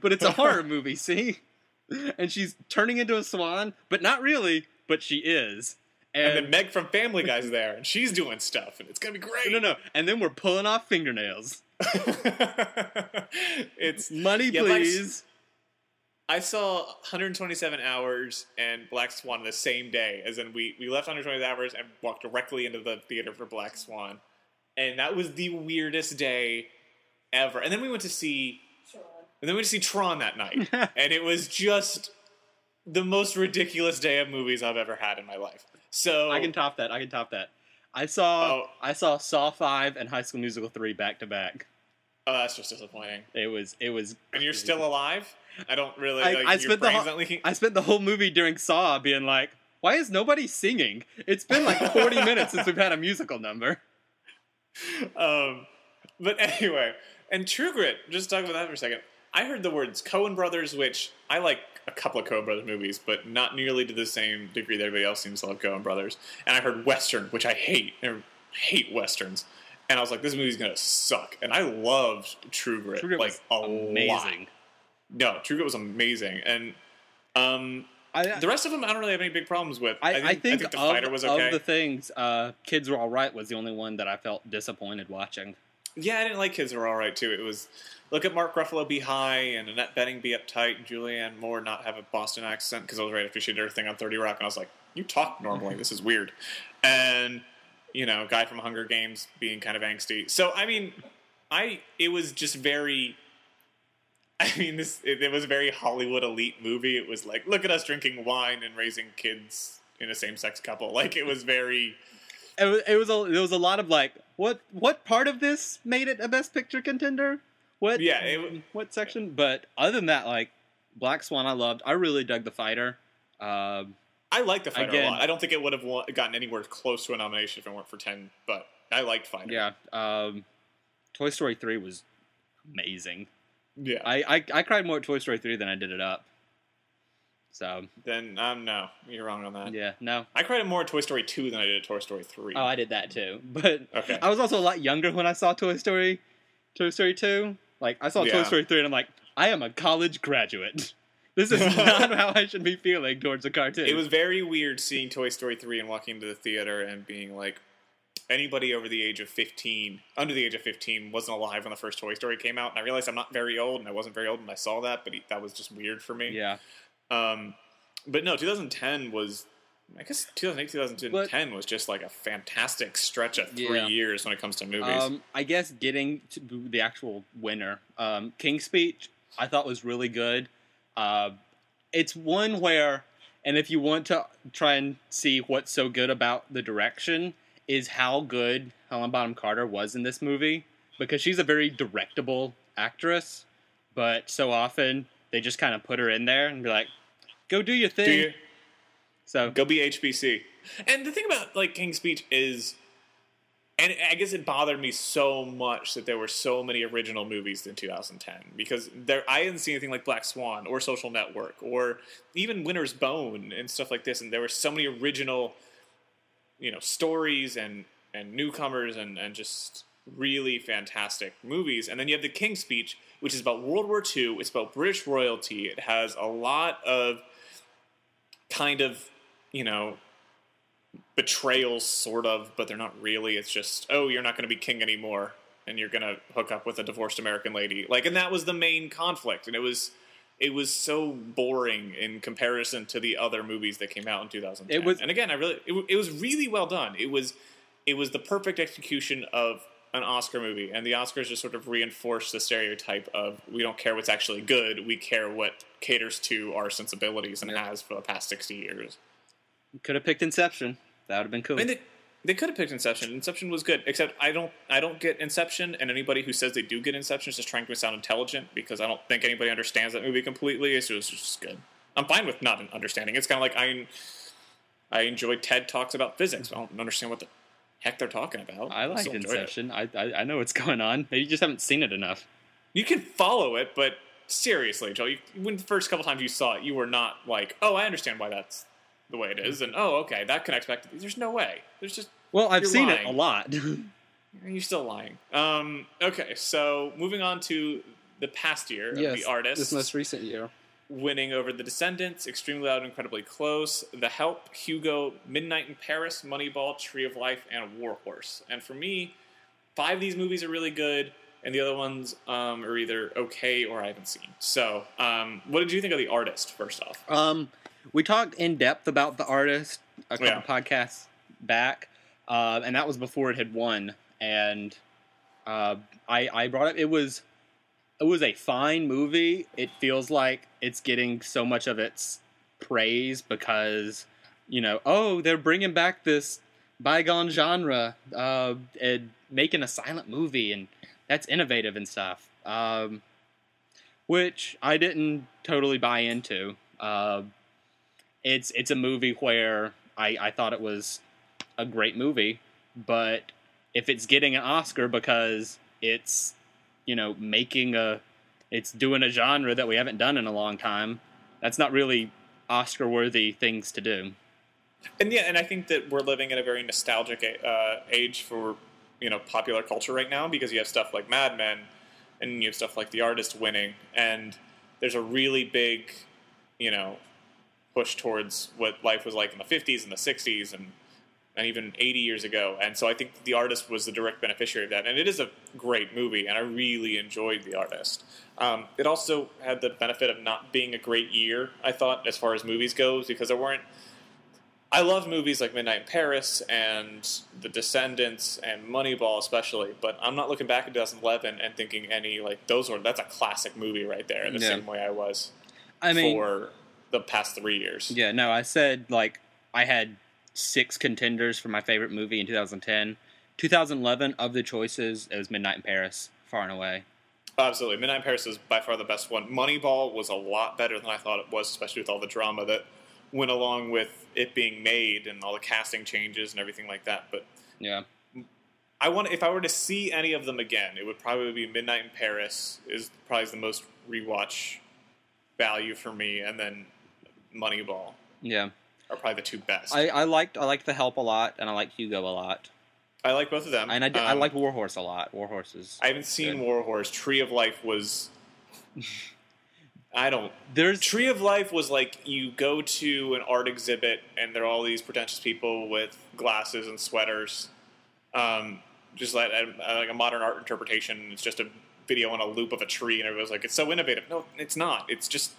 but it's a horror movie, see? And she's turning into a swan, but not really, but she is. And And, then Meg from Family Guy's there, and she's doing stuff, and it's gonna be great. no, no, and then we're pulling off fingernails. it's Money, Yeah, please. I saw 127 hours and Black Swan the same day, as in we we left 120 hours and walked directly into the theater for Black Swan, and that was the weirdest day ever. And then we went to see, and then we went to see Tron that night, and it was just the most ridiculous day of movies I've ever had in my life. So I can top that. I can top that. I saw Oh. I saw Saw Five and High School Musical Three back to back. oh, that's just disappointing. It was it was. And you're still alive. I don't really. I- like, I spent the whole- I spent the whole movie during Saw being like, why is nobody singing? It's been like 40 minutes since we've had a musical number. um, but anyway, and True Grit. Just talk about that for a second. I heard the words Coen Brothers, which I like a couple of Coen Brothers movies, but not nearly to the same degree that everybody else seems to love Coen Brothers. And I heard Western, which I hate. I hate westerns. And I was like, this movie's gonna suck. And I loved True Grit, True Grit like was a lot. amazing. No, True Grit was amazing, and um, I, the rest of them I don't really have any big problems with. I, I, think, the of, fighter was okay. of the things, uh, Kids Were Alright was the only one that I felt disappointed watching. Yeah, I didn't like Kids Were All Right too. It was look at Mark Ruffalo be high and Annette Bening be uptight and Julianne Moore not have a Boston accent because I was right after she did her thing on Thirty Rock and I was like, you talk normally. this is weird. And you know, guy from Hunger Games being kind of angsty. So I mean, I it was just very. I mean, this it, it was a very Hollywood elite movie. It was like, look at us drinking wine and raising kids in a same-sex couple. Like it was very. It was, it was a there was a lot of like what what part of this made it a Best Picture contender? What Yeah, it- what section? But other than that, like Black Swan, I loved. I really dug the fighter. Um, I like the fighter Again- a lot. I don't think it would have gotten anywhere close to a nomination if it weren't for ten. But I liked fighter. yeah, um, Toy Story three was amazing. yeah. I, I I cried more at Toy Story three than I did it up. So then um, no, you're wrong on that. yeah, no. I cried more at Toy Story two than I did at Toy Story three. Oh, I did that too. But Okay. I was also a lot younger when I saw Toy Story, Toy Story two. Like I saw Toy Story three, and I'm like, I am a college graduate. This is not how I should be feeling towards a cartoon. it was very weird seeing Toy Story three and walking into the theater and being like, anybody over the age of 15, under the age of 15, wasn't alive when the first Toy Story came out. And I realized I'm not very old, and I wasn't very old when I saw that, but he, that was just weird for me. Yeah. Um, but no, 2010 was. I guess 2008, 2010 But- was just like a fantastic stretch of three Yeah. years when it comes to movies. Um, I guess getting to the actual winner, um, King's Speech, I thought was really good. Uh, it's one where, and if you want to try and see what's so good about the direction, is how good Helen Bonham Carter was in this movie because she's a very directable actress, but so often they just kind of put her in there and be like, "Go do your thing." Do you So go be HBC? And the thing about like King's Speech is, and I guess it bothered me so much that there were so many original movies in 2010 because there I didn't see anything like Black Swan or Social Network or even Winter's Bone and stuff like this, and there were so many original, you know, stories and and newcomers and and just really fantastic movies. And then you have the King's Speech, which is about World War II. It's about British royalty. It has a lot of kind of, you know, betrayals, sort of, but they're not really. It's just, oh, you're not going to be king anymore, and you're going to hook up with a divorced American lady. Like, and that was the main conflict, and it was. It was so boring in comparison to the other movies that came out in 2010. It was- and again, I really, it, it was really well done. It was, it was the perfect execution of an Oscar movie, and the Oscars just sort of reinforce the stereotype of we don't care what's actually good, we care what caters to our sensibilities and has for the past 60 years. could have picked Inception. That would have been cool. I mean, they, they could have picked Inception. Inception was good, except I don't I don't get Inception, and anybody who says they do get Inception is just trying to sound intelligent because I don't think anybody understands that movie completely. It's just, it's just good. I'm fine with not understanding. It's kind of like I I enjoy TED talks about physics. I don't understand what the heck they're talking about. I like still enjoy. Inception. I, I I know what's going on. Maybe you just haven't seen it enough. You can follow it, but seriously, Joel, you, when the first couple times you saw it, you were not like, "Oh, I understand why that's the way it is," and "Oh, okay, that connects back to." There's no way. There's just Well, I've seen lying. it a lot. You're still lying. Um, okay, so moving on to the past year of the artist this most recent year. Winning over The Descendants, Extremely Loud, Incredibly Close, The Help, Hugo, Midnight in Paris, Moneyball, Tree of Life, and War Horse. And for me, five of these movies are really good, and the other ones um, are either okay or I haven't seen. So, um, what did you think of the artist? First off, Um, we talked in depth about the artist a couple Yeah. podcasts back, uh, and that was before it had won. And uh, I I brought up it was it was a fine movie. It feels like it's getting so much of its praise because you know oh they're bringing back this bygone genre uh, and making a silent movie and that's innovative and stuff. Um, which I didn't totally buy into. Uh, it's it's a movie where I, I thought it was a great movie, but if it's getting an Oscar because it's you know making a it's doing a genre that we haven't done in a long time, that's not really Oscar worthy things to do. and yeah, and I think that we're living in a very nostalgic uh, age for you know popular culture right now because you have stuff like Mad Men, and you have stuff like The Artist winning, and there's a really big, you know, push towards what life was like in the 50s and the 60s and and even 80 years ago. And so I think The Artist was the direct beneficiary of that. And it is a great movie, and I really enjoyed The Artist. Um, it also had the benefit of not being a great year, I thought, as far as movies goes, because there weren't. I love movies like Midnight in Paris and The Descendants and Moneyball, especially, but I'm not looking back at 2011 and thinking any like those were that's a classic movie right there. The Yeah. same way I was I mean, for the past three years. yeah, no, I said like I had six contenders for my favorite movie in 2010. 2011 of the choices it was Midnight in Paris, far and away. Oh, absolutely. Midnight in Paris is by far the best one. Moneyball was a lot better than I thought it was, especially with all the drama that went along with it being made and all the casting changes and everything like that. But Yeah. I want if I were to see any of them again, it would probably be Midnight in Paris is probably the most rewatch value for me, and then Moneyball Yeah. Are probably the two best. I, I liked I liked The Help a lot, and I liked Hugo a lot, I like both of them, and I, d- I Um, like Warhorse a lot. Warhorse is I haven't seen good. War Horse. Tree of Life was. I don't there's Tree of Life was like you go to an art exhibit and there are all these pretentious people with glasses and sweaters, um, just like, uh, like a modern art interpretation. It's just a video on a loop of a tree, and everyone's like, "It's so innovative." No, it's not. It's just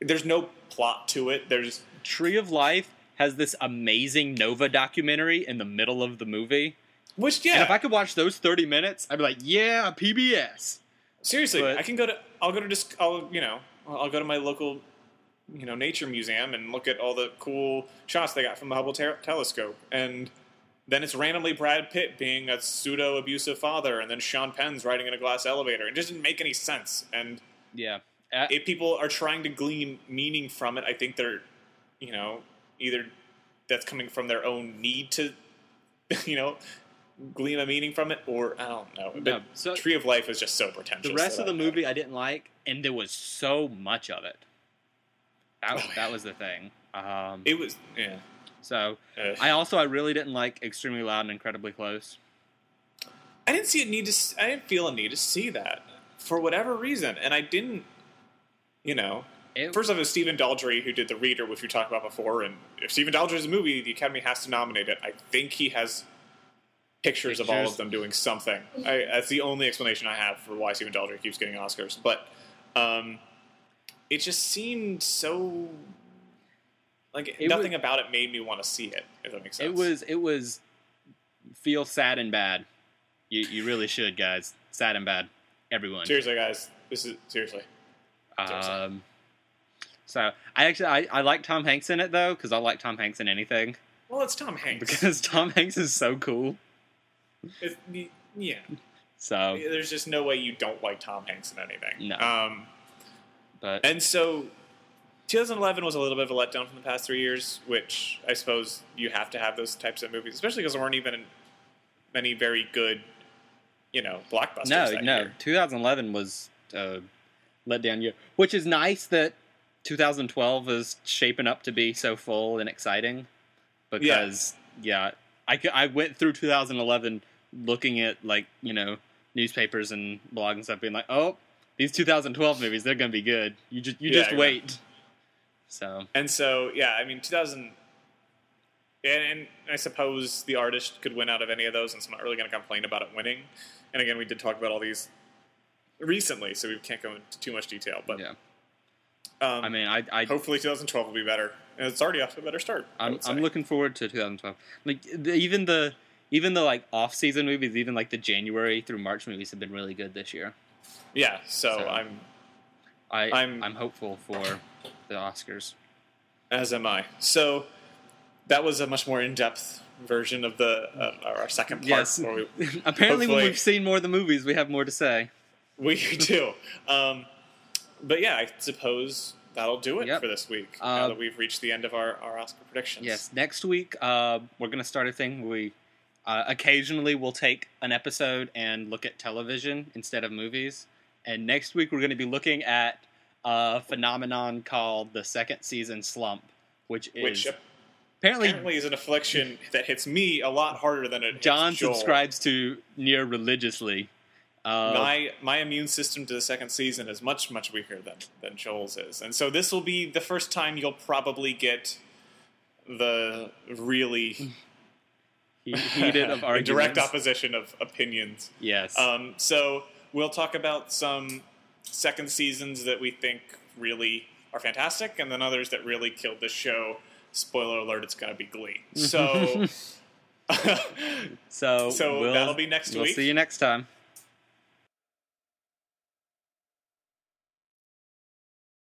there's no plot to it. There's Tree of Life has this amazing Nova documentary in the middle of the movie. which yeah. And if I could watch those 30 minutes, I'd be like, yeah, PBS. Seriously, But- I can go to. I'll go to just. I'll you know. I'll I'll go to my local, you know, nature museum and look at all the cool shots they got from the Hubble ter- telescope, and then it's randomly Brad Pitt being a pseudo abusive father, and then Sean Penn's riding in a glass elevator. It just didn't make any sense. And Yeah. Uh, if people are trying to glean meaning from it, I think they're, you know, either that's coming from their own need to, you know, glean a meaning from it, or I don't know. But No, so- Tree of Life is just so pretentious. the rest of the movie I didn't like, and there was so much of it. That, Oh, that was the thing. Um, It was yeah. so Uh, I also I really didn't like Extremely Loud and Incredibly Close. I didn't see a need to. I didn't feel a need to see that for whatever reason, and I didn't. You know, It, first off, it was Stephen Daldry who did the Reader, which we talked about before, and if Stephen Daldry's a movie, the Academy has to nominate it. I think he has pictures, of all of them doing something. I, that's the only explanation I have for why Stephen Daldry keeps getting Oscars, but um, it just seemed so. Like It nothing was- about it made me want to see it. If that makes sense. it was it was feel sad and bad. You you really should, guys. Sad and bad. Everyone. seriously, guys. This is seriously. Um, so I actually I, I like Tom Hanks in it though because I like Tom Hanks in anything Well, it's Tom Hanks. because Tom Hanks is so cool. It's, yeah, So, there's just no way you don't like Tom Hanks in anything. No. Um, but and so, 2011 was a little bit of a letdown from the past three years, which I suppose you have to have those types of movies, especially because there weren't even many very good, you know, blockbusters. no, that no, year. 2011 was a letdown year, which is nice that 2012 is shaping up to be so full and exciting. Because yeah, I I went through 2011 looking at like you know newspapers and blogs and stuff, being like, oh, these 2012 movies, they're gonna be good. You just you Yeah, just yeah. wait. So And so, yeah, I mean, 2000. And, and I suppose the artist could win out of any of those, and so I'm not really going to complain about it winning. And again, we did talk about all these recently, so we can't go into too much detail. But yeah, um, I mean, I I hopefully 2012 will be better, and it's already off to a better start. I'm. I'm looking forward to 2012. Like the, even the even the like off season movies, even like the January through March movies have been really good this year. Yeah, so, So- I'm I I'm- I'm, hopeful for the Oscars. as am I. So that was a much more in-depth version of the uh, our second part. Yes. we, Apparently, when we've seen more of the movies, we have more to say. we do. Um, but yeah, I suppose that'll do it Yep. for this week. Uh, now that we've reached the end of our, our Oscar predictions. Yes, next week uh, we're going to start a thing. We uh, occasionally we'll take an episode and look at television instead of movies. And next week we're going to be looking at a phenomenon called the second season slump, which is which apparently apparently is an affliction that hits me a lot harder than it John subscribes to near religiously. Uh, My my immune system to the second season is much much weaker than than Joel's is, and so this will be the first time you'll probably get the really heated of arguments. direct opposition of opinions. Yes. Um, so we'll talk about some second seasons that we think really are fantastic, and then others that really killed the show. Spoiler alert: It's going to be Glee. So, so so we'll- that'll be next we'll week. see you next time.